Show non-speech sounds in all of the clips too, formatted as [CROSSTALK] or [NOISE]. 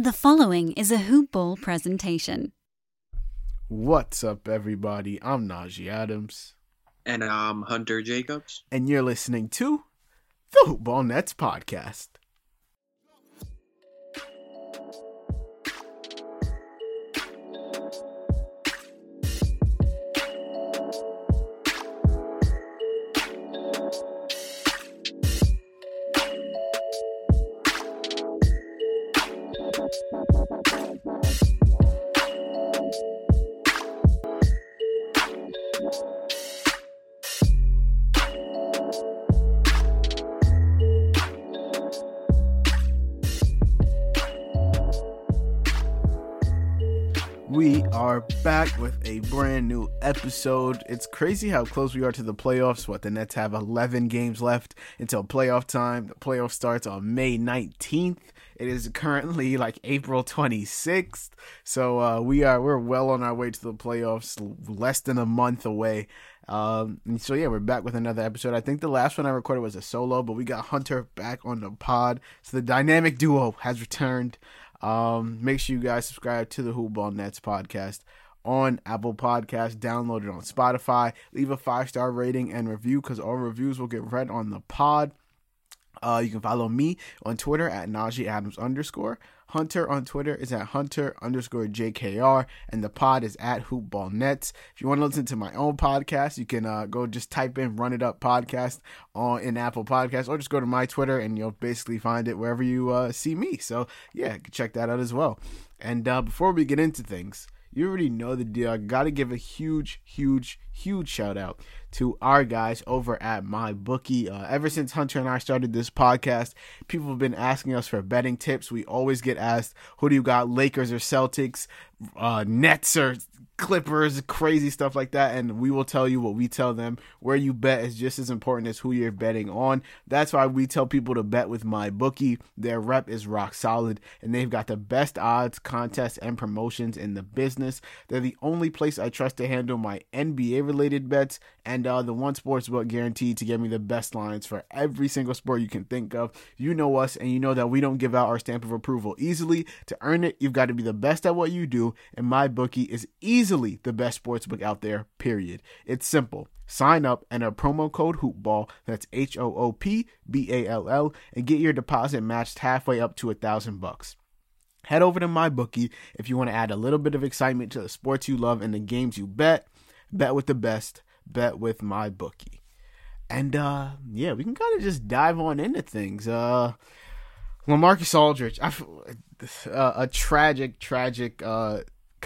The following is a Hoop Ball presentation. What's up, everybody? I'm Najee Adams. And I'm Hunter Jacobs. And you're listening to the Hoop Ball Nets podcast. Are back with a brand new episode. It's crazy how close we are to the playoffs. What the Nets have 11 games left until playoff time. The playoff starts on May 19th. It is currently like April 26th. So uh, we are we're well on our way to the playoffs, less than a month away. Um, so yeah, we're back with another episode. I think the last one I recorded was a solo, but we got Hunter back on the pod. So the dynamic duo has returned. Um, make sure you guys subscribe to the Hoop Ball Nets podcast on Apple Podcasts, download it on Spotify, leave a five star rating and review because all reviews will get read on the pod. Uh, you can follow me on Twitter at Najee Adams underscore. Hunter on Twitter is at Hunter underscore JKR, and the pod is at Hoopball Nets. If you want to listen to my own podcast, you can uh, go just type in Run It Up Podcast on in Apple Podcasts, or just go to my Twitter and you'll basically find it wherever you uh, see me. So yeah, check that out as well. And uh, before we get into things, you already know the deal. I got to give a huge, huge, huge shout out to our guys over at my bookie. Uh, ever since Hunter and I started this podcast, people have been asking us for betting tips. We always get asked, "Who do you got? Lakers or Celtics? Uh, Nets or Clippers, crazy stuff like that, and we will tell you what we tell them. Where you bet is just as important as who you're betting on. That's why we tell people to bet with my bookie. Their rep is rock solid, and they've got the best odds, contests, and promotions in the business. They're the only place I trust to handle my NBA related bets, and uh, the one sports book guaranteed to give me the best lines for every single sport you can think of. You know us, and you know that we don't give out our stamp of approval easily. To earn it, you've got to be the best at what you do, and my bookie is easily the best sportsbook out there, period. It's simple. Sign up and a promo code HOOPBALL, that's H O O P B A L L, and get your deposit matched halfway up to a thousand bucks. Head over to my bookie if you want to add a little bit of excitement to the sports you love and the games you bet. Bet with the best, bet with my bookie. And uh yeah, we can kind of just dive on into things. Uh Lamarcus Aldridge, I, uh, a tragic, tragic uh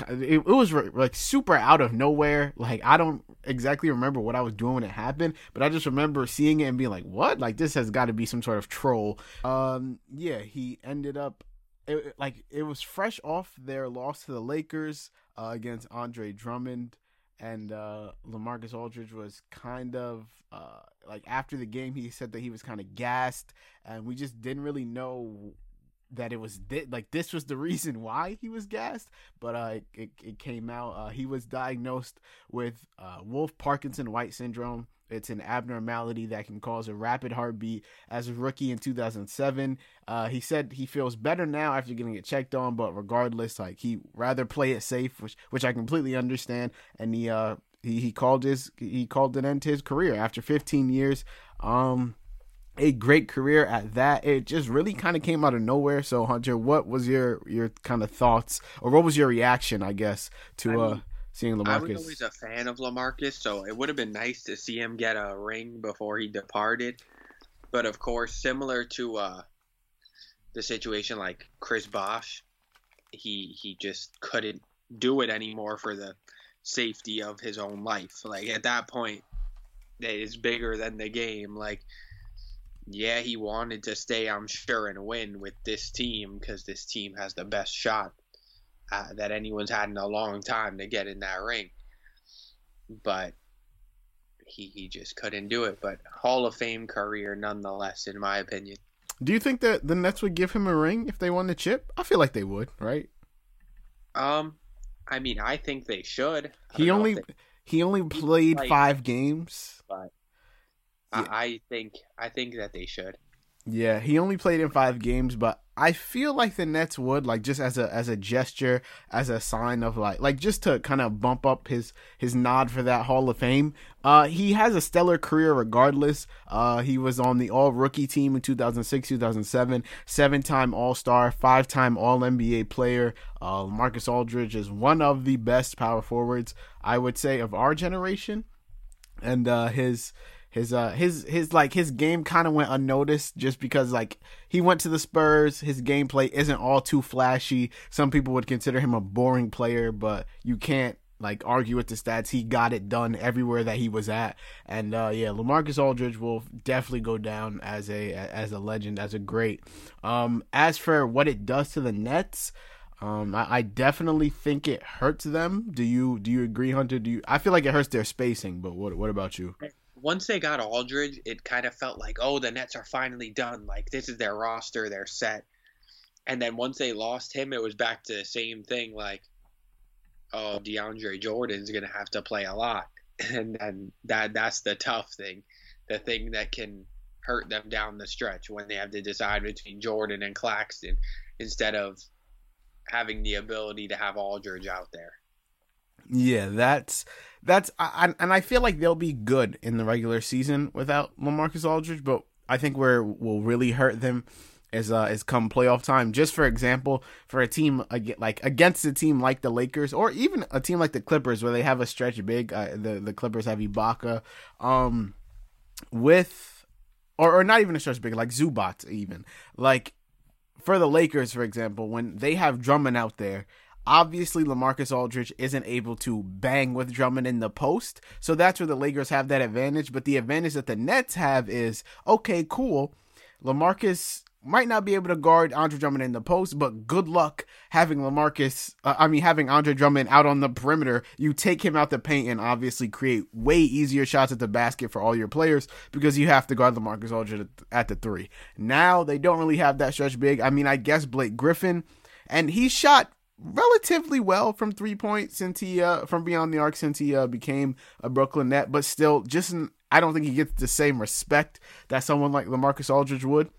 it, it was like super out of nowhere. Like I don't exactly remember what I was doing when it happened, but I just remember seeing it and being like, "What? Like this has got to be some sort of troll." Um, yeah, he ended up it, like it was fresh off their loss to the Lakers uh, against Andre Drummond, and uh, Lamarcus Aldridge was kind of uh, like after the game, he said that he was kind of gassed, and we just didn't really know that it was th- like this was the [LAUGHS] reason why he was gassed, but uh, it, it came out uh, he was diagnosed with uh, Wolff Parkinson White syndrome. It's an abnormality that can cause a rapid heartbeat. As a rookie in 2007, uh, he said he feels better now after getting it checked on, but regardless, like he rather play it safe, which which I completely understand. And he uh he, he called his he called an end to his career after 15 years. Um, a great career at that. It just really kind of came out of nowhere. So Hunter, what was your your kind of thoughts, or what was your reaction, I guess, to I uh, mean, uh seeing Lamarcus? I was always a fan of Lamarcus, so it would have been nice to see him get a ring before he departed. But of course, similar to uh, the situation like Chris Bosh, he he just couldn't do it anymore for the safety of his own life. Like at that point, it is bigger than the game. Like yeah, he wanted to stay, I'm sure, and win with this team because this team has the best shot uh, that anyone's had in a long time to get in that ring. But he, he just couldn't do it. But Hall of Fame career, nonetheless, in my opinion. Do you think that the Nets would give him a ring if they won the chip? I feel like they would, right? Um, I mean, I think they should. He only they, he only played five games, but yeah. I, I think I think that they should. Yeah, he only played in five games, but I feel like the Nets would like just as a as a gesture, as a sign of like like just to kind of bump up his his nod for that Hall of Fame. Uh, he has a stellar career regardless. Uh, he was on the All Rookie team in 2006, 2007, seven time All Star, five time All NBA player. Uh, Marcus Aldridge is one of the best power forwards I would say of our generation, and uh, his his uh his his like his game kind of went unnoticed just because like he went to the Spurs his gameplay isn't all too flashy some people would consider him a boring player but you can't like argue with the stats he got it done everywhere that he was at and uh yeah LaMarcus Aldridge will definitely go down as a as a legend as a great um as for what it does to the Nets um, I, I, definitely think it hurts them. Do you do you agree, Hunter? Do you? I feel like it hurts their spacing, but what what about you? Once they got Aldridge, it kind of felt like, oh, the Nets are finally done. Like this is their roster, they're set. And then once they lost him, it was back to the same thing. Like, oh, DeAndre Jordan's gonna have to play a lot, [LAUGHS] and then that that's the tough thing, the thing that can hurt them down the stretch when they have to decide between Jordan and Claxton instead of having the ability to have Aldridge out there. Yeah, that's that's I, and I feel like they'll be good in the regular season without LaMarcus Aldridge, but I think where will really hurt them is uh is come playoff time. Just for example, for a team like against a team like the Lakers or even a team like the Clippers where they have a stretch big, uh, the the Clippers have Ibaka, um, with or or not even a stretch big like Zubac even like for the Lakers for example when they have Drummond out there Obviously, Lamarcus Aldridge isn't able to bang with Drummond in the post, so that's where the Lakers have that advantage. But the advantage that the Nets have is okay, cool. Lamarcus might not be able to guard Andre Drummond in the post, but good luck having Lamarcus. Uh, I mean, having Andre Drummond out on the perimeter. You take him out the paint and obviously create way easier shots at the basket for all your players because you have to guard Lamarcus Aldridge at the three. Now they don't really have that stretch big. I mean, I guess Blake Griffin, and he shot relatively well from three points since he uh from beyond the arc since he uh became a Brooklyn net, but still just I don't think he gets the same respect that someone like LaMarcus Aldridge would.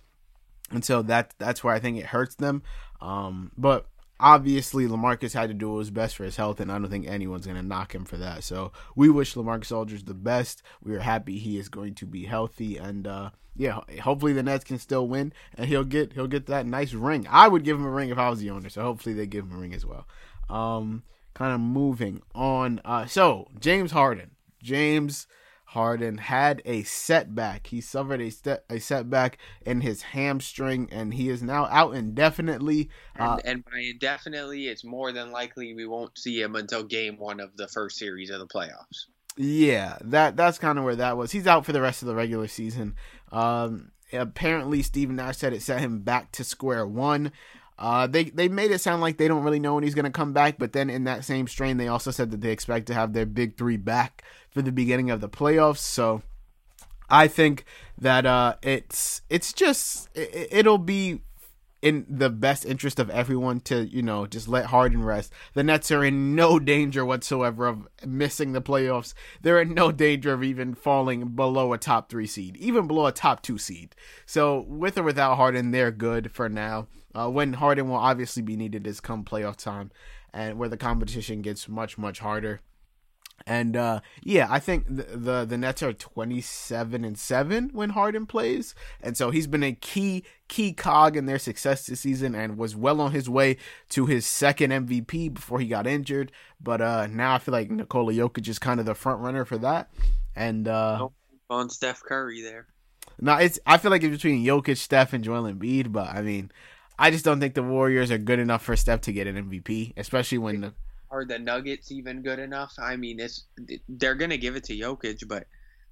And so that that's where I think it hurts them. Um but obviously Lamarcus had to do what was best for his health, and I don't think anyone's going to knock him for that. So we wish Lamarcus Aldridge the best. We are happy he is going to be healthy, and uh, yeah, hopefully the Nets can still win, and he'll get he'll get that nice ring. I would give him a ring if I was the owner, so hopefully they give him a ring as well. Um, kind of moving on. Uh, so James Harden, James Harden had a setback. He suffered a set a setback in his hamstring, and he is now out indefinitely. Uh, and, and, by indefinitely, it's more than likely we won't see him until Game One of the first series of the playoffs. Yeah, that that's kind of where that was. He's out for the rest of the regular season. Um, apparently, Stephen Nash said it set him back to square one. Uh, they they made it sound like they don't really know when he's going to come back, but then in that same strain, they also said that they expect to have their big three back for the beginning of the playoffs. So I think that uh, it's it's just it, it'll be in the best interest of everyone to, you know, just let Harden rest. The Nets are in no danger whatsoever of missing the playoffs. They're in no danger of even falling below a top three seed, even below a top two seed. So with or without Harden, they're good for now. Uh, when Harden will obviously be needed is come playoff time, and where the competition gets much much harder. And uh, yeah, I think the, the, the Nets are twenty seven and seven when Harden plays, and so he's been a key key cog in their success this season, and was well on his way to his second MVP before he got injured. But uh, now I feel like Nikola Jokic is kind of the front runner for that. And uh, on Steph Curry there. No, it's I feel like it's between Jokic, Steph, and Joel Embiid, but I mean, I just don't think the Warriors are good enough for Steph to get an MVP, especially when the are the Nuggets even good enough? I mean, it's they're gonna give it to Jokic, but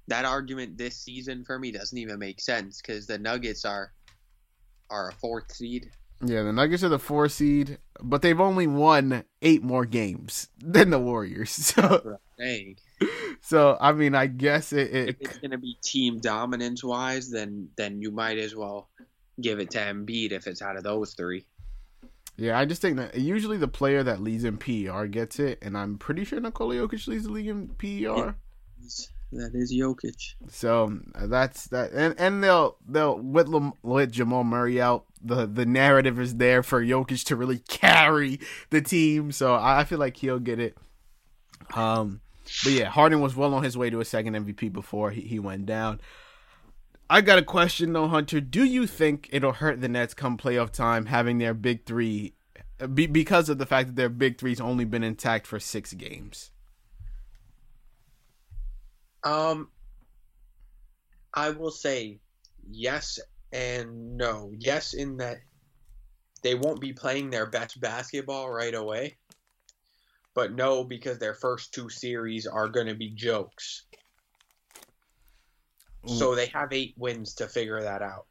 that argument this season for me doesn't even make sense because the Nuggets are are a fourth seed. Yeah, the Nuggets are the four seed, but they've only won eight more games than the Warriors. [LAUGHS] So, Dang. so I mean, I guess it, it if it's gonna be team dominance wise, then then you might as well give it to Embiid if it's out of those three. Yeah, I just think that usually the player that leads in PER gets it, and I'm pretty sure Nikola Jokic leads the league in PER. That is Jokic. So that's that, and and they'll they'll with with Jamal Murray out. The the narrative is there for Jokic to really [LAUGHS] carry the team, so I feel like he'll get it. Um, but yeah, Harden was well on his way to a second MVP before he, he went down. I got a question though, Hunter. Do you think it'll hurt the Nets come playoff time having their big three, be, because of the fact that their big three's only been intact for six games? Um, I will say yes and no. Yes, in that they won't be playing their best basketball right away, but no, because their first two series are going to be jokes. Mm. So they have eight wins to figure that out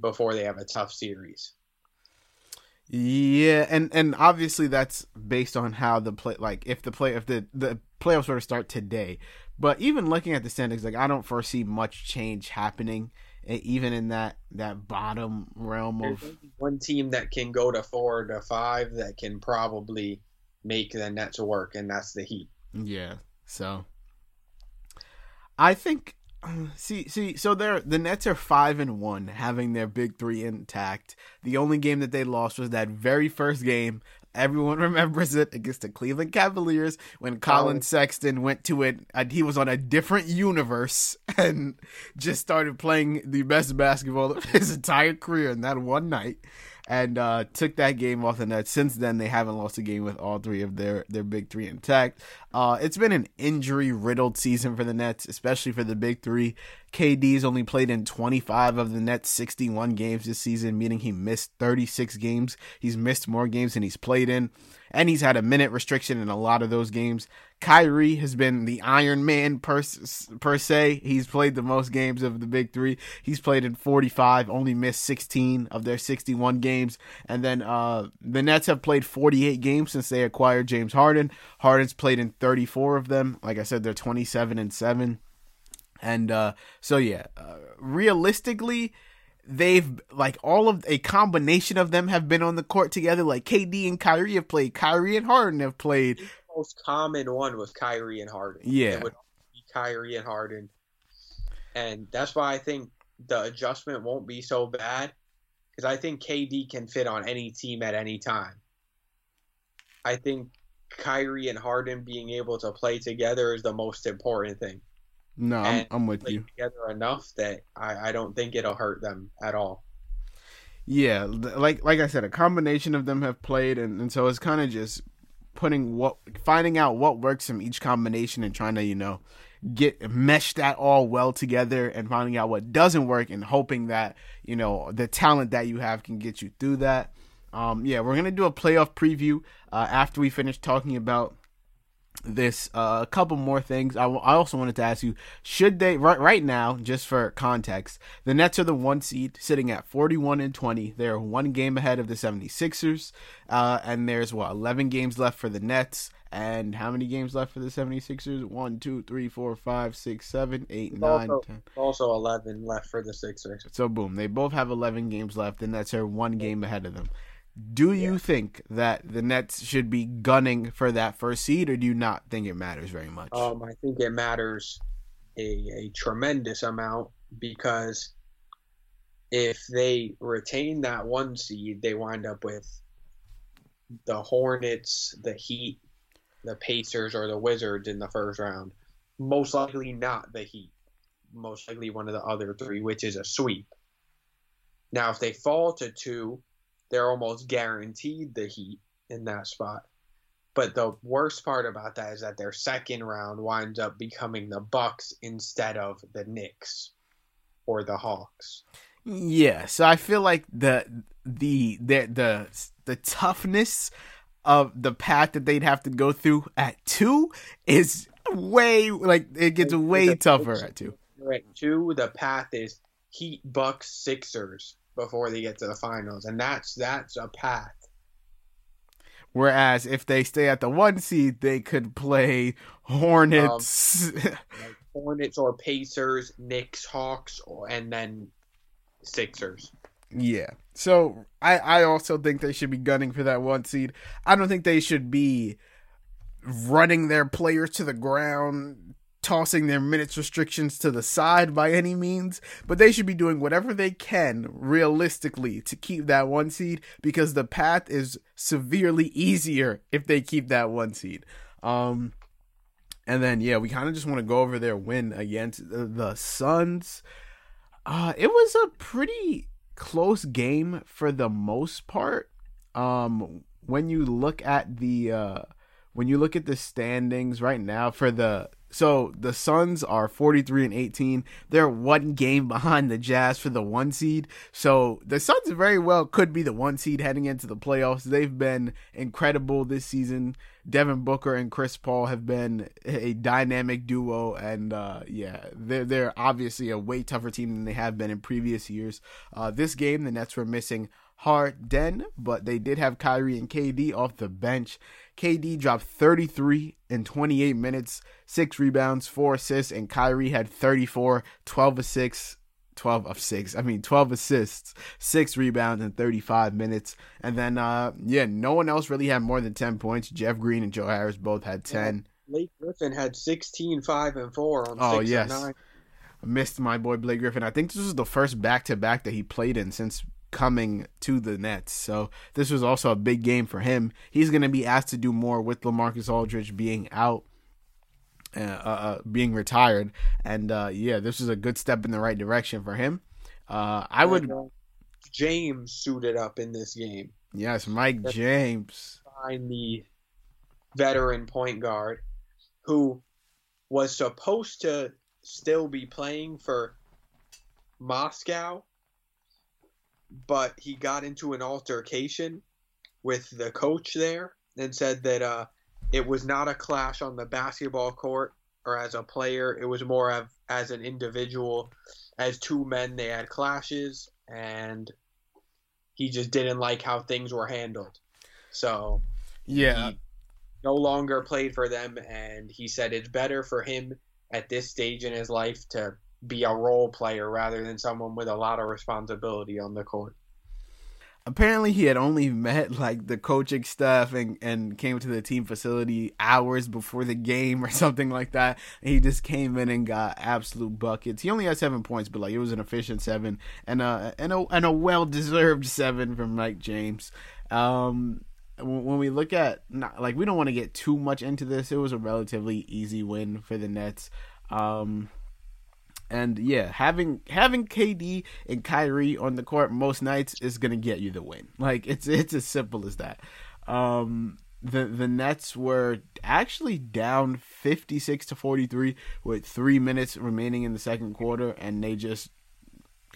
before they have a tough series. Yeah, and and obviously that's based on how the play like if the play if the the playoffs were to start today. But even looking at the standings, like I don't foresee much change happening, even in that that bottom realm of one team that can go to four to five that can probably make the Nets work, and that's the Heat. Yeah, so I think [CLEARS THROAT] See, see, so they're the Nets are five and one, having their big three intact. The only game that they lost was that very first game. Everyone [LAUGHS] remembers it against the Cleveland Cavaliers when Collin oh. Sexton went to it. he was on a different universe [LAUGHS] and just started playing the best basketball of his [LAUGHS] entire career in that one night and uh, took that game off the net. Since then, they haven't lost a game with all three of their their big three intact. Uh, it's been an injury riddled season for the Nets, especially for the big three. KD's only played in 25 of the Nets' 61 games this season, meaning he missed 36 games. He's missed more games than he's played in and he's had a minute restriction in a lot of those games. Kyrie has been the Iron Man per, per se. He's played the most games of the big three. He's played in 45, only missed 16 of their 61 games. And then uh, the Nets have played 48 games since they acquired James Harden. Harden's played in 34 of them. Like I said, they're 27 and 7. And uh, so, yeah, uh, realistically, they've like all of a combination of them have been on the court together. Like KD and Kyrie have played. Kyrie and Harden have played. The most common one was Kyrie and Harden. Yeah, it would be Kyrie and Harden, and that's why I think the adjustment won't be so bad because I think KD can fit on any team at any time. I think Kyrie and Harden being able to play together is the most important thing. No, I'm, I'm with you. Together enough that I, I don't think it'll hurt them at all. Yeah, like like I said, a combination of them have played, and, and so it's kind of just putting what finding out what works from each combination and trying to you know get mesh that all well together and finding out what doesn't work and hoping that you know the talent that you have can get you through that. Um, yeah, we're gonna do a playoff preview uh, after we finish talking about this uh, a couple more things. I, w- I also wanted to ask you: Should they right right now, just for context, the Nets are the one seed, sitting at forty-one and twenty. They're one game ahead of the 76ers, uh, and there's what eleven games left for the Nets. And how many games left for the 76ers? One, two, three, four, five, six, seven, eight, nine, also, ten. Also, eleven left for the Sixers. So boom, they both have 11 games left, and that's are one game ahead of them. Do you Yeah. think that the Nets should be gunning for that first seed, or do you not think it matters very much? Um, I think it matters a, a tremendous amount because if they retain that one seed, they wind up with the Hornets, the Heat, the Pacers, or the Wizards in the first round. Most likely not the Heat. Most likely one of the other three, which is a sweep. Now, if they fall to two, they're almost guaranteed the Heat in that spot. But the worst part about that is that their second round winds up becoming the Bucks instead of the Knicks or the Hawks. Yeah, so I feel like the the the the the toughness of the path that they'd have to go through at two is way like it gets way tougher at two. Right. Two, the path is Heat, Bucks, Sixers before they get to the finals, and that's that's a path. Whereas if they stay at the one seed, they could play Hornets. Um, like Hornets or Pacers, Knicks, Hawks, or, and then Sixers. Yeah. So I I also think they should be gunning for that one seed. I don't think they should be running their players to the ground, tossing their minutes restrictions to the side by any means, but they should be doing whatever they can realistically to keep that one seed because the path is severely easier if they keep that one seed. Um and then yeah, we kind of just want to go over their win against the, the Suns. Uh it was a pretty close game for the most part. Um, when you look at the uh, when you look at the standings right now for the so the Suns are 43 and 18. They're one game behind the Jazz for the one seed. So the Suns very well could be the one seed heading into the playoffs. They've been incredible this season. Devin Booker and Chris Paul have been a dynamic duo, and uh, yeah, they're they're obviously a way tougher team than they have been in previous years. Uh, this game, the Nets were missing Harden, but they did have Kyrie and KD off the bench. KD dropped 33 in 28 minutes, six rebounds, four assists, and Kyrie had 34, 12 assists. 12 of 6. I mean 12 assists, 6 rebounds in 35 minutes. And then uh yeah, no one else really had more than 10 points. Jeff Green and Joe Harris both had 10. Blake Griffin had 16, 5, and 4 on Oh, 6 yes. and 9. missed my boy Blake Griffin. I think this was the first back to back that he played in since coming to the Nets. So this was also a big game for him. He's going to be asked to do more with LaMarcus Aldridge being out. Uh, uh, uh, being retired, and uh, yeah, this is a good step in the right direction for him. Uh, I would, uh, James suited up in this game. yes, Mike James. Find the veteran point guard who was supposed to still be playing for Moscow, but he got into an altercation with the coach there and said that uh, it was not a clash on the basketball court or as a player. It was more of as an individual. As two men, they had clashes, and he just didn't like how things were handled. So Yeah, he no longer played for them, and he said it's better for him at this stage in his life to be a role player rather than someone with a lot of responsibility on the court. apparently he had only [LAUGHS] met like the coaching staff and, and came to the team facility hours before the game or [LAUGHS] something like that. He just came in and got absolute buckets. He only had seven points, but like it was an efficient seven and a and a and a well deserved [LAUGHS] seven from Mike James. Um, when we look at not, like we don't want to get too much into this, it was a relatively easy win for the Nets. Um, and yeah, having having KD and Kyrie on the court most nights is gonna get you the win. Like it's it's as simple as that. Um, the the Nets were actually down fifty six to forty three with three minutes remaining in the second quarter, and they just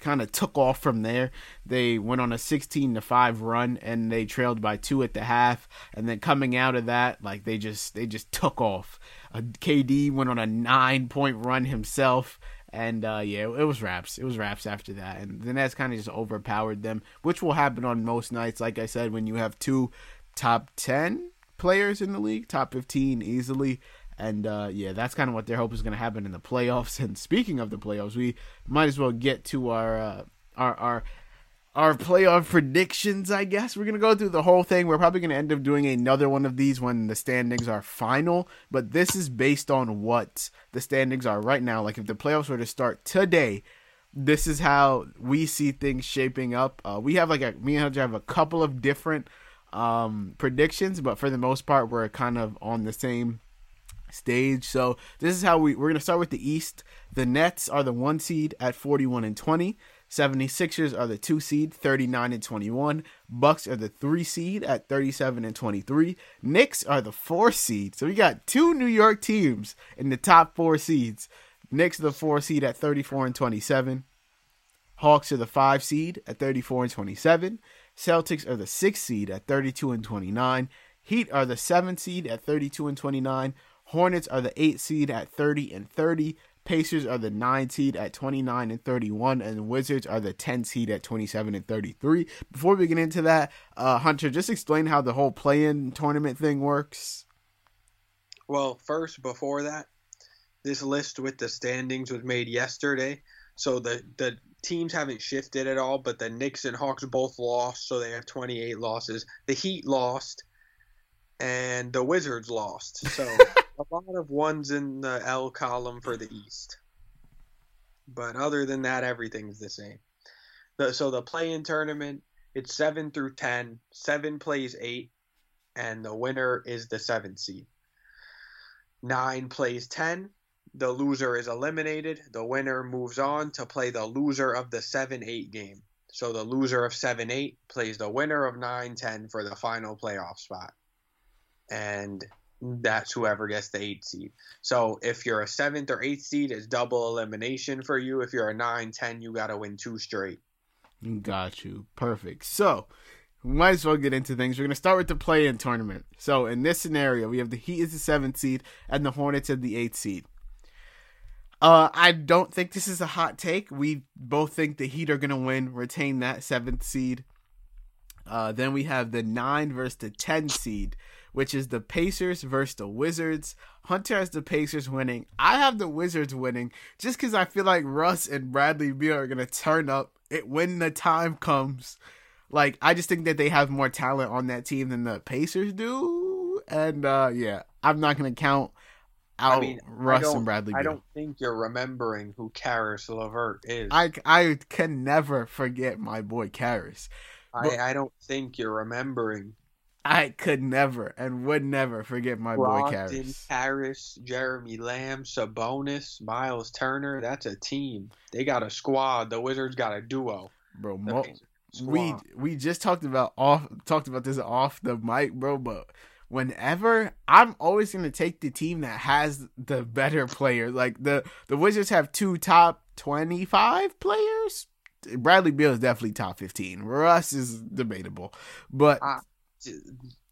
kind of took off from there. They went on a 16 to 5 run and they trailed by 2 at the half and then coming out of that like they just they just took off. Uh, KD went on a 9 point run himself and uh, yeah, it was wraps. It was wraps after that, and the Nets kind of just overpowered them, which will happen on most nights. Like I said, when you have two top ten players in the league, top fifteen easily, and uh, yeah, that's kind of what their hope is going to happen in the playoffs. [LAUGHS] And speaking of the playoffs, we might as well get to our uh, our our our playoff predictions, I guess. We're going to go through the whole thing. We're probably going to end up doing another one of these when the standings are final, but this is based on what the standings are right now. Like if the playoffs were to start today, this is how we see things shaping up. Uh, we have like a me and Hunter have a couple of different um, predictions, but for the most part, we're kind of on the same stage. So this is how we we're to start with the East. The Nets are the one seed at 41 and 20. 76ers are the 2 seed, 39 and 21. Bucks are the 3 seed at 37 and 23. Knicks are the 4 seed. So we got two New York teams in the top 4 seeds. Knicks are the 4 seed at 34 and 27. Hawks are the 5 seed at 34 and 27. Celtics are the 6 seed at 32 and 29. Heat are the 7 seed at 32 and 29. Hornets are the 8 seed at 30 and 30. Pacers are the 9 seed at 29 and 31, and Wizards are the 10 seed at 27 and 33. Before we get into that, uh, Hunter, just explain how the whole play in tournament thing works. Well, first, before that, this list with the standings was made yesterday. So the, the teams haven't shifted at all, but the Knicks and Hawks both lost, so they have 28 losses. The Heat lost, and the Wizards lost. So [LAUGHS] a lot of ones in the L column for the East. But other than that, everything's the same. The, so the play-in tournament, it's seven through ten. Seven plays eight, and the winner is the seventh seed. Nine plays ten. The loser is eliminated. The winner moves on to play the loser of the seven-eight game. So the loser of seven-eight plays the winner of nine-ten for the final playoff spot and that's whoever gets the eight seed. So if you're a seventh or eighth seed, it's double elimination for you. If you're a nine, ten, you got to win two straight. Got you. Perfect. So we might as well get into things. We're going to start with the play in tournament. So in this scenario, we have the Heat as the seventh seed and the Hornets as the eighth seed. Uh, I don't think this is a hot take. We both think the Heat are going to win, retain that seventh seed. Uh, then we have the nine versus the ten seed which is the Pacers versus the Wizards. Hunter has the Pacers winning. I have the Wizards winning just because I feel like Russ and Bradley Beal are going to turn up it when the time comes. Like, I just think that they have more talent on that team than the Pacers do. And, uh, yeah, I'm not going to count out I mean, Russ and Bradley Beal. I don't think you're remembering who Caris LeVert is. I, I can never forget my boy Caris. I, I don't think you're remembering I could never and would never forget my boy Caris. Harris, Jeremy Lamb, Sabonis, Miles Turner. That's a team. They got a squad. The Wizards got a duo. Bro, mo- we we just talked about off talked about this off the mic, bro. But whenever I'm always gonna take the team that has the better player. Like the the Wizards have two top twenty five players. Bradley Beal is definitely top fifteen. Russ is debatable, but. Uh,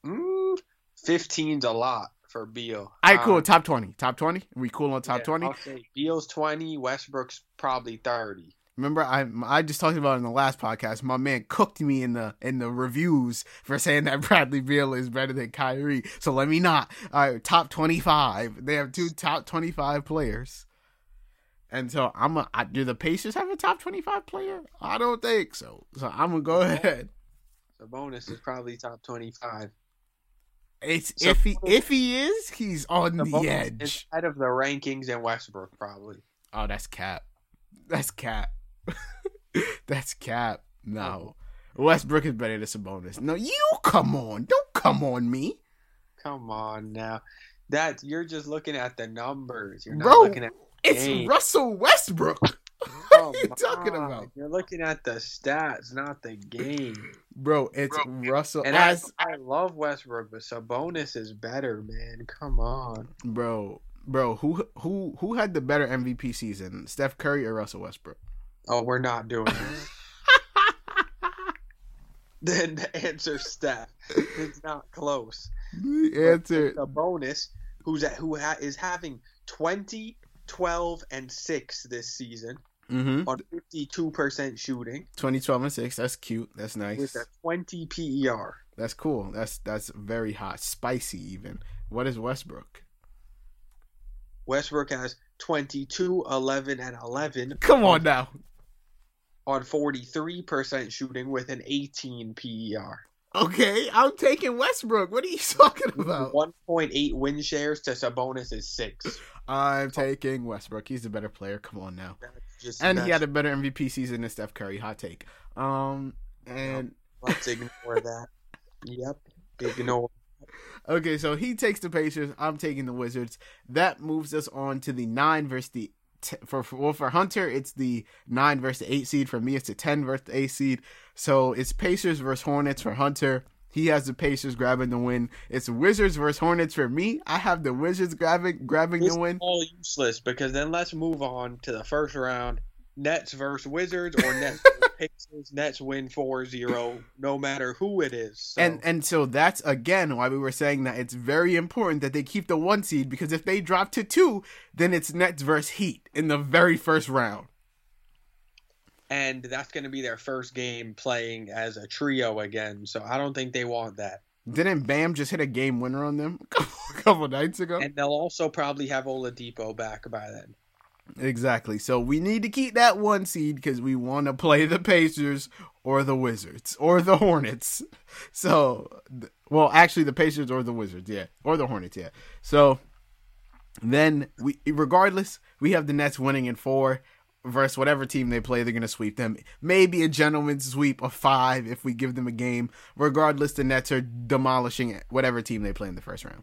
mm, 15's a lot for Beal. All right, cool. Um, top 20. Top 20? we cool on top yeah, 20? I'll Beal's 20, Westbrook's probably 30. Remember, I I just talked about in the last podcast. My man cooked me in the in the reviews for saying that [LAUGHS] Bradley Beal is better than Kyrie. So let me not. All right, top twenty five. They have two top twenty five players, and so I'm a. I, do the Pacers have a top twenty five player? I don't think so. So I'm gonna go ahead. Sabonis is probably top twenty-five. It's so, if he if he is, he's on the, the edge. Out of the rankings in Westbrook probably. Oh, that's cap. That's cap. [LAUGHS] that's cap. No, oh. Westbrook is better than Sabonis. No, you come on. Don't come on me. Come on now. That you're just looking at the numbers. You're not Bro, looking at. It's Russell Westbrook. [LAUGHS] What are you talking about? You're looking at the stats, not the game. Bro, it's Bro, Russell. And as... I, I love Westbrook, but Sabonis is better, man. Come on. Bro, bro, who who who had the better MVP season? Steph Curry or Russell Westbrook? Oh, we're not doing this. [LAUGHS] then the answer Steph. It's not close. The answer. Sabonis, who's at, who ha, is having 20, 12, and six this season Mm-hmm. on fifty two percent shooting 2012 and six. That's cute. That's nice. with a twenty PER. That's cool. That's that's very hot, spicy even. What is Westbrook? Westbrook has 22, 11, and 11 Come on now. on 43% shooting with an 18 PER. Okay, I'm taking Westbrook. What are you [LAUGHS] talking about? 1.8 win shares to Sabonis is 6. I'm taking Westbrook. He's the better player. Come on now. That's just And he had a better MVP season than Steph Curry. Hot take. Um, and Let's ignore that. Yep. Ignore. okay, so he takes the Pacers. I'm taking the Wizards. That moves us on to the nine versus the t- for, for well for Hunter. It's the nine versus the eight seed. For me, it's the ten versus the eight seed. So it's Pacers versus Hornets for Hunter. He has the Pacers grabbing the win. It's Wizards versus Hornets for me. I have the Wizards grabbing grabbing the win. all useless because then let's move on to the first round. Nets versus Wizards or Nets [LAUGHS] versus Pacers. Nets win 4-0 no matter who it is. So, And and so that's again why we were saying that it's very important that they keep the one seed because if they drop to two, then it's Nets versus Heat in the very first round. And that's going to be their first game playing as a trio again. So I don't think they want that. Didn't Bam just hit a game winner on them [LAUGHS] a couple nights ago? And they'll also probably have Oladipo back by then. Exactly. So we need to keep that one seed because we want to play the Pacers or the Wizards or the Hornets. [LAUGHS] So, well, actually, the Pacers or the Wizards, yeah, or the Hornets, yeah. So then we, regardless, we have the Nets winning in four versus whatever team they play. They're gonna sweep them. Maybe a gentleman's sweep of five if we give them a game. Regardless, the Nets are demolishing whatever team they play in the first round.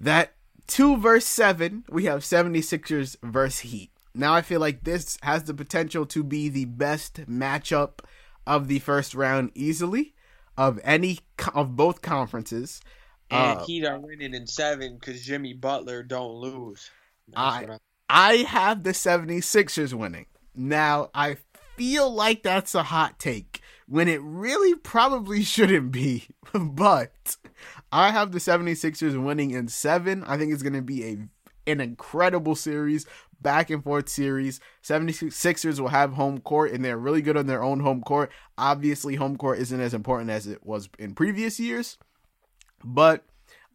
That two verse seven, we have 76ers versus Heat. Now I feel like this has the potential to be the best matchup of the first round easily of any of both conferences. And Uh, Heat are winning in seven because Jimmy Butler don't lose. That's I- I have the 76ers winning. Now, I feel like that's a hot take when it really probably shouldn't be, [LAUGHS] but I have the 76ers winning in 7. I think it's going to be a an incredible series, back and forth series. 76ers will have home court and they're really good on their own home court. Obviously, home court isn't as important as it was in previous years, but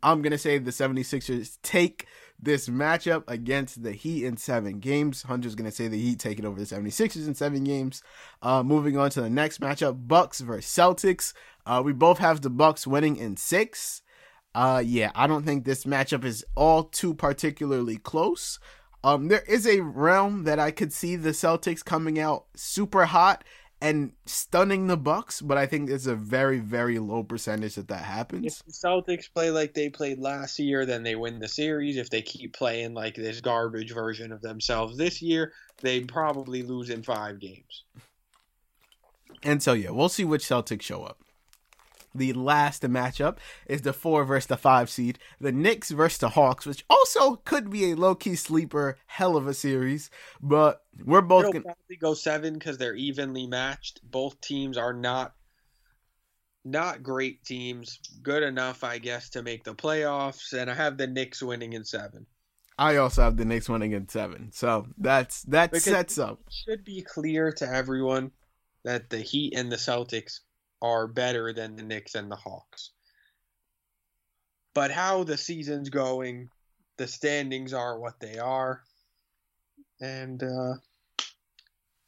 I'm going to say the 76ers take this matchup against the Heat in seven games. Hunter's going to say the Heat take it over the 76ers in seven games. Uh, moving on to the next matchup, Bucks versus Celtics. Uh, we both have the Bucks winning in six. Uh, yeah, I don't think this matchup is all too particularly close. Um, there is a realm that I could see the Celtics coming out super hot and stunning the Bucks, but I think it's a very, very low percentage that that happens. If the Celtics play like they played last year, then they win the series. If they keep playing like this garbage version of themselves this year, they probably lose in five games. And so yeah, we'll see which Celtics show up. The last matchup is the four versus the five seed, the Knicks versus the Hawks, which also could be a low key sleeper, hell of a series. But we're both gonna, probably go seven because they're evenly matched. Both teams are not not great teams, good enough, I guess, to make the playoffs. And I have the Knicks winning in seven. I also have the Knicks winning in seven. So that's that Because- sets up. It should be clear to everyone that the Heat and the Celtics are better than the Knicks and the Hawks. But how the season's going, the standings are what they are. And uh,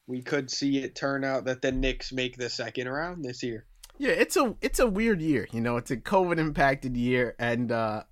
we could see it turn out that the Knicks make the second round this year. Yeah, it's a it's a weird year. You know, it's a COVID impacted year, and uh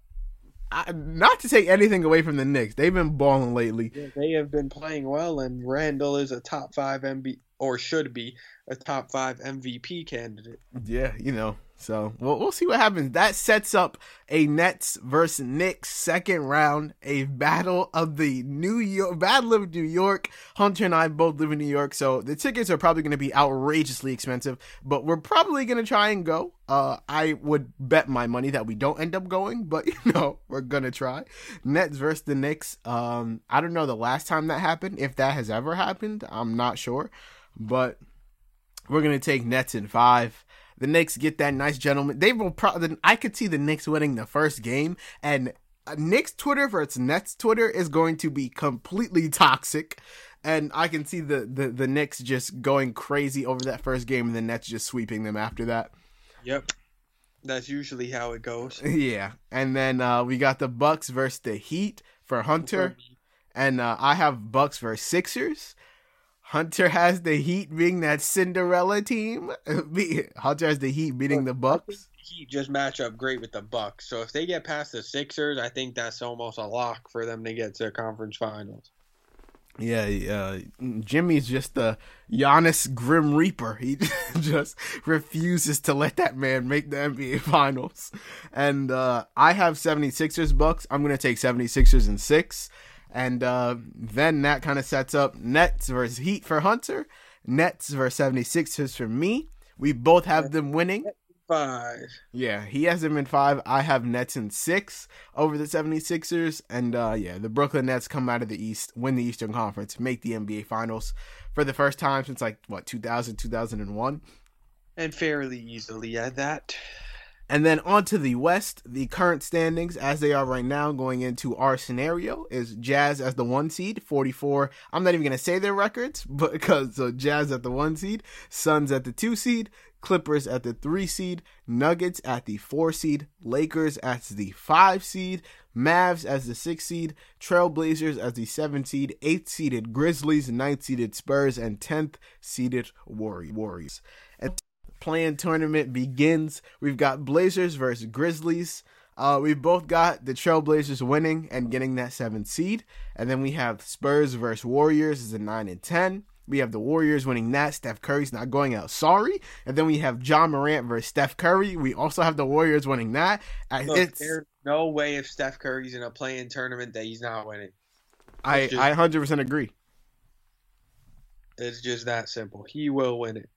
I, not to take anything away from the Knicks, they've been balling lately. Yeah, they have been playing well, and Randall is a top five MB or should be a top five MVP candidate. Yeah, you know, So we'll, we'll see what happens. That sets up a Nets versus Knicks second round, a battle of the New York, Battle of New York. Hunter and I both live in New York, so the tickets are probably going to be outrageously expensive, but we're probably going to try and go. Uh, I would bet my money that we don't end up going, but [LAUGHS] you know, we're to try. Nets versus the Knicks. Um, I don't know the last time that happened, if that has ever happened. I'm not sure, but we're going to take Nets in five the Knicks get that nice gentleman. They will probably. I could see the Knicks winning the first game, and uh, Knicks Twitter versus Nets Twitter is going to be completely [LAUGHS] toxic, and I can see the the the Knicks just going crazy over that first game, and the Nets just sweeping them after that. Yep. That's usually how it goes. [LAUGHS] Yeah, and then uh, we got the Bucks versus the Heat for Hunter, and uh, I have Bucks versus Sixers. Hunter has the Heat being that Cinderella team. [LAUGHS] Hunter has the Heat beating the Bucks. Heat just match up great with the Bucks. So if they get past the Sixers, I think that's almost a lock for them to get to the conference finals. Yeah, uh, Jimmy's just the Giannis Grim Reaper. He [LAUGHS] just refuses to let that man make the NBA [LAUGHS] Finals. And uh, I have 76ers Bucks. I'm going to take 76ers and six. And uh, then that kind of sets up Nets versus Heat for Hunter, Nets versus 76ers for me. We both have them winning. Five. Yeah, he has them in five. I have Nets in six over the 76ers. And uh, yeah, the Brooklyn Nets come out of the East, win the Eastern Conference, make the NBA Finals for the first time since like, what, 2000, 2001? And fairly easily at that. And then on to the West, the current standings as they are right now going into our scenario is Jazz as the one seed, 44. I'm not even going to say their records, [LAUGHS] but because so Jazz at the one seed, Suns at the two seed, Clippers at the three seed, Nuggets at the four seed, Lakers as the five seed, Mavs as the six seed, Trailblazers as the seven seed, eighth seeded Grizzlies, ninth seeded Spurs, and tenth seeded Warriors. And play-in tournament begins. We've got Blazers versus Grizzlies. Uh, we've both got the Trailblazers winning and getting that seventh seed, and then we have Spurs versus Warriors is a nine and ten. We have the Warriors winning that. Steph Curry's not going out. Sorry. And then we have Ja Morant versus Steph Curry. We also have the Warriors winning that. Look, there's no way if Steph Curry's in a play-in tournament that he's not winning. I just, I 100% agree. It's just that simple. He will win it.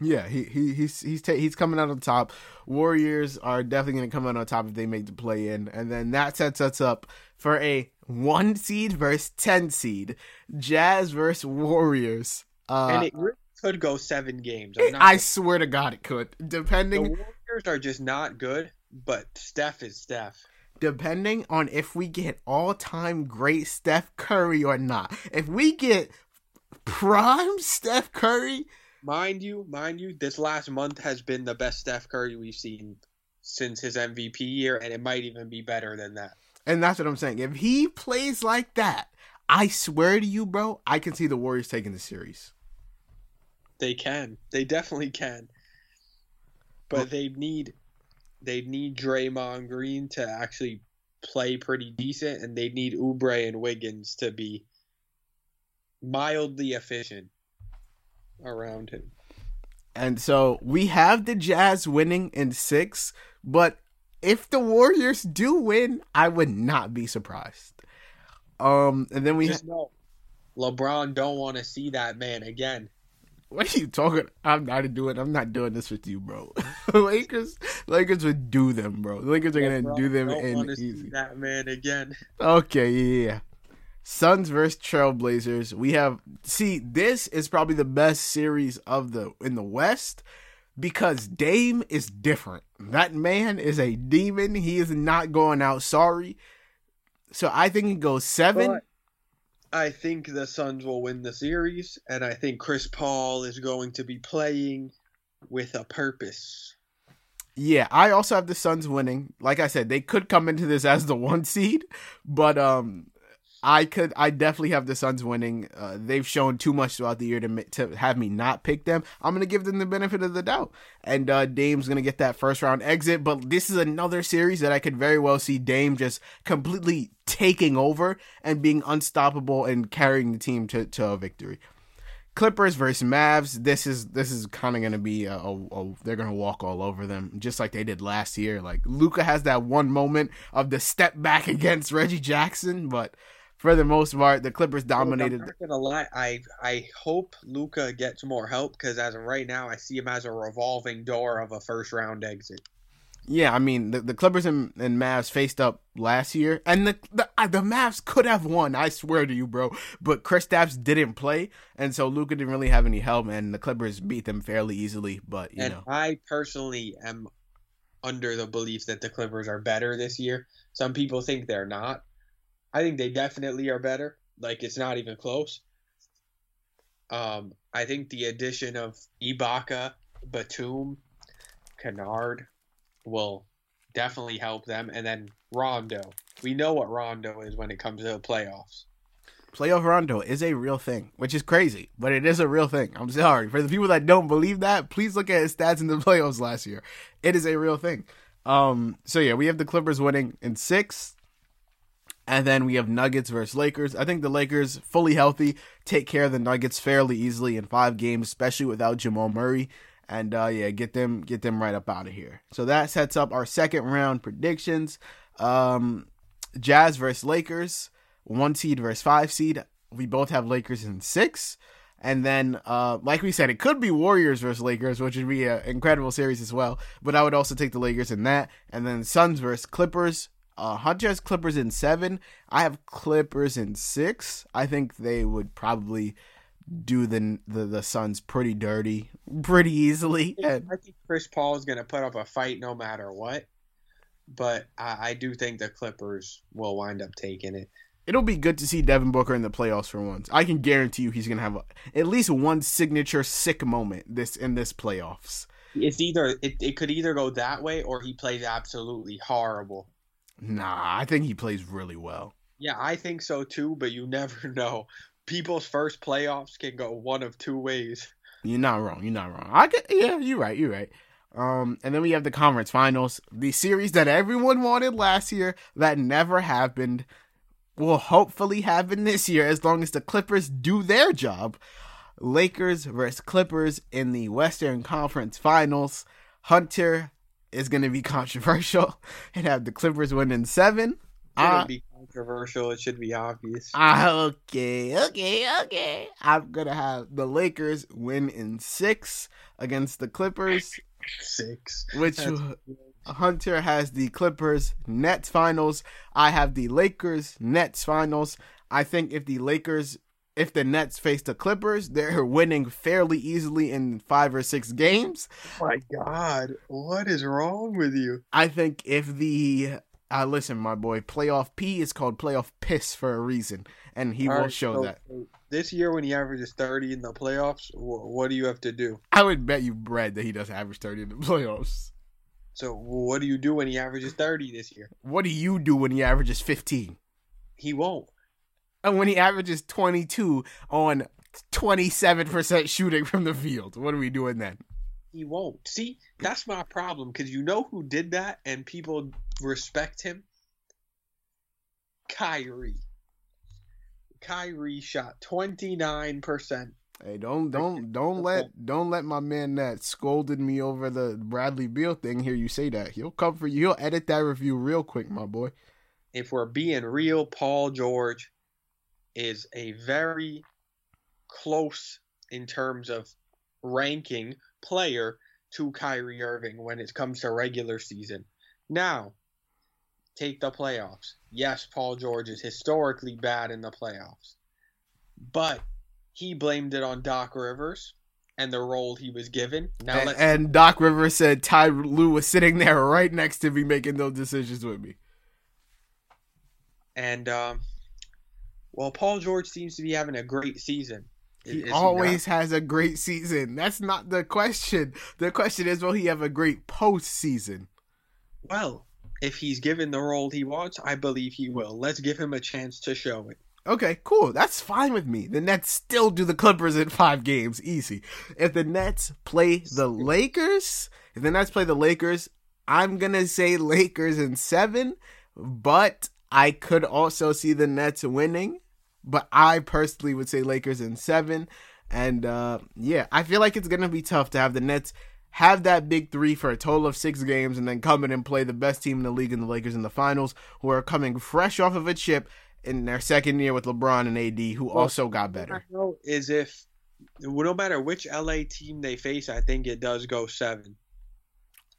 Yeah, he, he he's he's ta- he's coming out on top. Warriors are definitely going to come out on top if they make the play in, and then that sets us up for a one seed versus ten seed, Jazz versus Warriors. Uh, and it could go seven games. I swear to God, it could. Depending, the Warriors are just not good, but Steph is Steph. Depending on if we get all-time great Steph Curry or not. If we get prime Steph Curry mind you, mind you, this last month has been the best Steph Curry we've seen since his MVP year, and it might even be better than that. And that's what I'm saying. If he plays like that, I swear to you, bro, I can see the Warriors taking the series. They can. They definitely can. But well, they need they need Draymond Green to actually play pretty decent, and they need Oubre and Wiggins to be mildly efficient around him. And so we have the Jazz winning in six, but if the Warriors do win, I would not be surprised. Um, and then we just ha- know LeBron don't want to see that man again. What are you talking? I'm not doing. I'm not doing this with you, bro. [LAUGHS] Lakers, Lakers would do them, bro. The Lakers are gonna LeBron do them in easy. that man again. Okay, yeah. Suns versus Trailblazers. We have see this is probably the best series of the in the West because Dame is different. That man is a demon. He is not going out sorry. So I think it goes seven. But I think the Suns will win the series, and I think Chris Paul is going to be playing with a purpose. Yeah, I also have the Suns winning. Like I said, they could come into this as the [LAUGHS] one seed, but um I could, I definitely have the Suns winning. Uh, they've shown too much throughout the year to to have me not pick them. I'm gonna give them the benefit of the doubt, and uh, Dame's gonna get that first round exit. But this is another series that I could very well see Dame just completely taking over and being unstoppable and carrying the team to to a victory. Clippers versus Mavs. This is this is kind of gonna be a, a, a, they're gonna walk all over them just like they did last year. Like Luka has that one moment of the step back [LAUGHS] against Reggie Jackson, but for the most part, the Clippers dominated. I'm not gonna lie. I I hope Luka gets more help because as of right now, I see him as a revolving door of a first round exit. Yeah, I mean the, the Clippers and, and Mavs faced up last year, and the, the uh, the Mavs could have won. I swear to you, bro. But Kristaps didn't play, and so Luka didn't really have any help, and the Clippers beat them fairly easily. But you and know, I personally am under the belief that the Clippers are better this year. Some people think they're not. I think they definitely are better. Like it's not even close. Um, I think the addition of Ibaka, Batum, Kennard will definitely help them. And then Rondo. We know what Rondo is when it comes to the playoffs. playoff Rondo is a real thing, which is crazy, but it is a real thing. I'm sorry for the people that don't believe that. Please look at his stats in the [LAUGHS] playoffs last year. It is a real thing. Um, so yeah, we have the Clippers winning in six. And then we have Nuggets versus Lakers. I think the Lakers, fully healthy, take care of the Nuggets fairly easily in five games, especially without Jamal Murray. And uh, yeah, get them get them right up out of here. So that sets up our second round predictions. Um, Jazz versus Lakers, one seed versus five seed. We both have Lakers in six. And then, uh, like we said, it could be Warriors versus Lakers, which would be an incredible series as well. But I would also take the Lakers in that. And then Suns versus Clippers. Uh, Hunter has Clippers in seven. I have Clippers in six. I think they would probably do the the, the Suns pretty dirty, pretty easily. And I think Chris Paul is going to put up a fight no matter what. But I, I do think the Clippers will wind up taking it. it'll be good to see Devin Booker in the playoffs for once. I can guarantee you he's gonna have a, at least one signature sick moment this in this playoffs. It's either it, it could either go that way or he plays absolutely horrible. Nah, I think he plays really well. Yeah, I think so too, but you [LAUGHS] never know. People's first playoffs can go one of two ways. You're not wrong. You're not wrong. I could, yeah, you're right. You're right. Um, and then we have the conference finals, the series that everyone wanted last year that never happened, will hopefully happen this year as long as the Clippers do their job. Lakers versus Clippers in the Western Conference Finals. Hunter is going to be controversial [LAUGHS] and have the Clippers win in seven. It Uh, shouldn't be controversial. It should be obvious. Ah, okay, okay, okay. I'm gonna have the Lakers win in six against the Clippers, Six. which That's- Hunter has the Clippers Nets finals. I have the Lakers Nets finals. I think if the Lakers, if the Nets face the Clippers, they're [LAUGHS] winning fairly easily in five or six games. Oh my God, what is wrong with you? I think if the uh, listen, my boy, playoff P is called playoff piss for a reason, and he All will right, show so- that. This year, when he averages 30 in the playoffs, wh- what do you have to do? I would bet you bread that he doesn't average 30 in the [LAUGHS] playoffs. So, what do you do when he averages 30 this year? What do you do when he averages 15? He won't. And when he averages 22 on 27% shooting from the field, what are we doing then? He won't. See, that's my problem because you know who did that and people respect him? Kyrie. Kyrie shot 29%. Hey, don't don't don't let don't let my man that scolded me over the Bradley Beal thing hear you say that. He'll come for you. He'll edit that review real quick, my boy. If we're being real, Paul George is a very close in terms of ranking player to Kyrie Irving when it comes to regular season. Now, take the playoffs. Yes, Paul George is historically bad in the playoffs, but he blamed it on Doc Rivers and the role he was given. Now And, let's and Doc Rivers said Ty Lue was sitting there right next to me making those decisions with me. and um, well, Paul George seems to be having a great season. He is always has a great season. That's not the question. The question is, will he have a great postseason? Well, if he's given the role he wants, I believe he will. Let's give him a chance to show it. Okay, cool. That's fine with me. The Nets still do the Clippers in five games. Easy. If the Nets play the Lakers, if the Nets play the Lakers, I'm going to say Lakers in seven, but I could also see the Nets winning. But I personally would say Lakers in seven. And uh, yeah, I feel like it's gonna be tough to have the Nets have that big three for a total of six games and then come in and play the best team in the league in the Lakers in the finals, who are coming fresh off of a chip in their second year with LeBron and AD, who well, also got better. Is if no matter which LA team they face, I think it does go seven.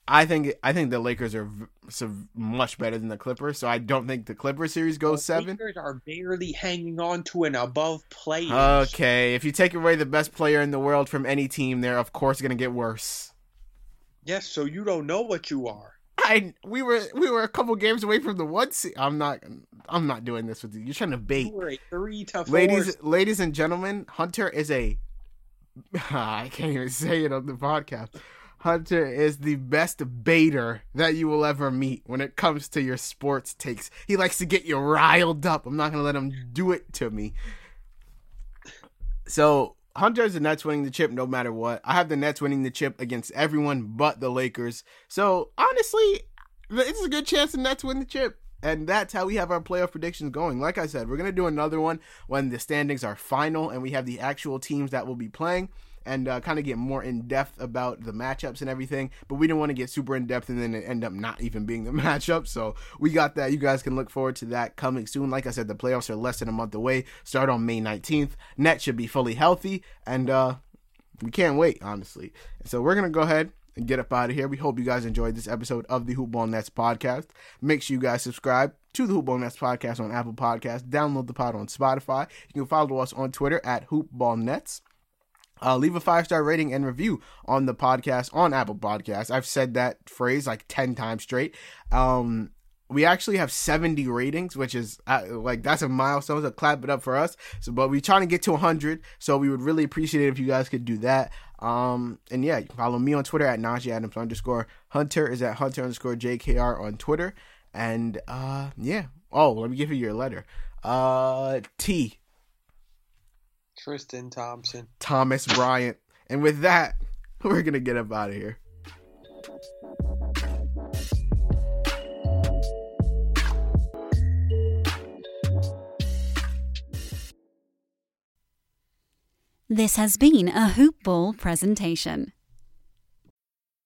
I think I think the Lakers are so much better than the Clippers, so I don't think the Clipper series goes the seven. Lakers are barely hanging on to an above player. Okay, if you take away the best player in the world from any team, they're of course going to get worse. Yes, so you don't know what you are. I we were we were a couple games away from the one seed. I'm not I'm not doing this with you. You're trying to bait. Three to four. Ladies, ladies and gentlemen, Hunter is a. [LAUGHS] I can't even say it on the podcast. Hunter is the best baiter that you will ever meet when it comes to your sports takes. He likes to get you riled up. I'm not gonna let him do it to me. So Hunter has the Nets winning the chip no matter what. I have the Nets winning the chip against everyone but the Lakers. So honestly, it's a good chance the Nets win the chip. And that's how we have our playoff predictions going. Like I said, we're going to do another one when the standings are final and we have the actual teams that will be playing and uh, kind of get more in depth about the matchups and everything. But we didn't want to get super in depth and then end up not even being the [LAUGHS] matchup. So we got that. You guys can look forward to that coming soon. Like I said, the playoffs are less than a month away. Start on May 19th. Net should be fully healthy, and uh, we can't wait, honestly. So we're gonna go ahead and get up out of here. We hope you guys enjoyed this episode of the Hoop Hoopball Nets podcast. Make sure you guys subscribe to the Hoop Hoopball Nets podcast on Apple Podcasts. Download the pod on Spotify. You can follow us on Twitter at Hoop Hoopball Nets. Uh, leave a five star rating and review on the podcast on Apple Podcasts. I've said that phrase like 10 times straight. Um, we actually have 70 ratings, which is uh, like that's a milestone. So clap it up for us. So, but we're trying to get to 100. So we would really appreciate it if you guys could do that. Um, and yeah, follow me on Twitter at Najee Adams underscore Hunter is at Hunter underscore JKR on Twitter. And uh, yeah. Oh, let me give you your letter. Uh, T Tristan Thompson. Thomas Bryant. And with that, [LAUGHS] we're going to get up out of here. This has been a Hoop Ball presentation.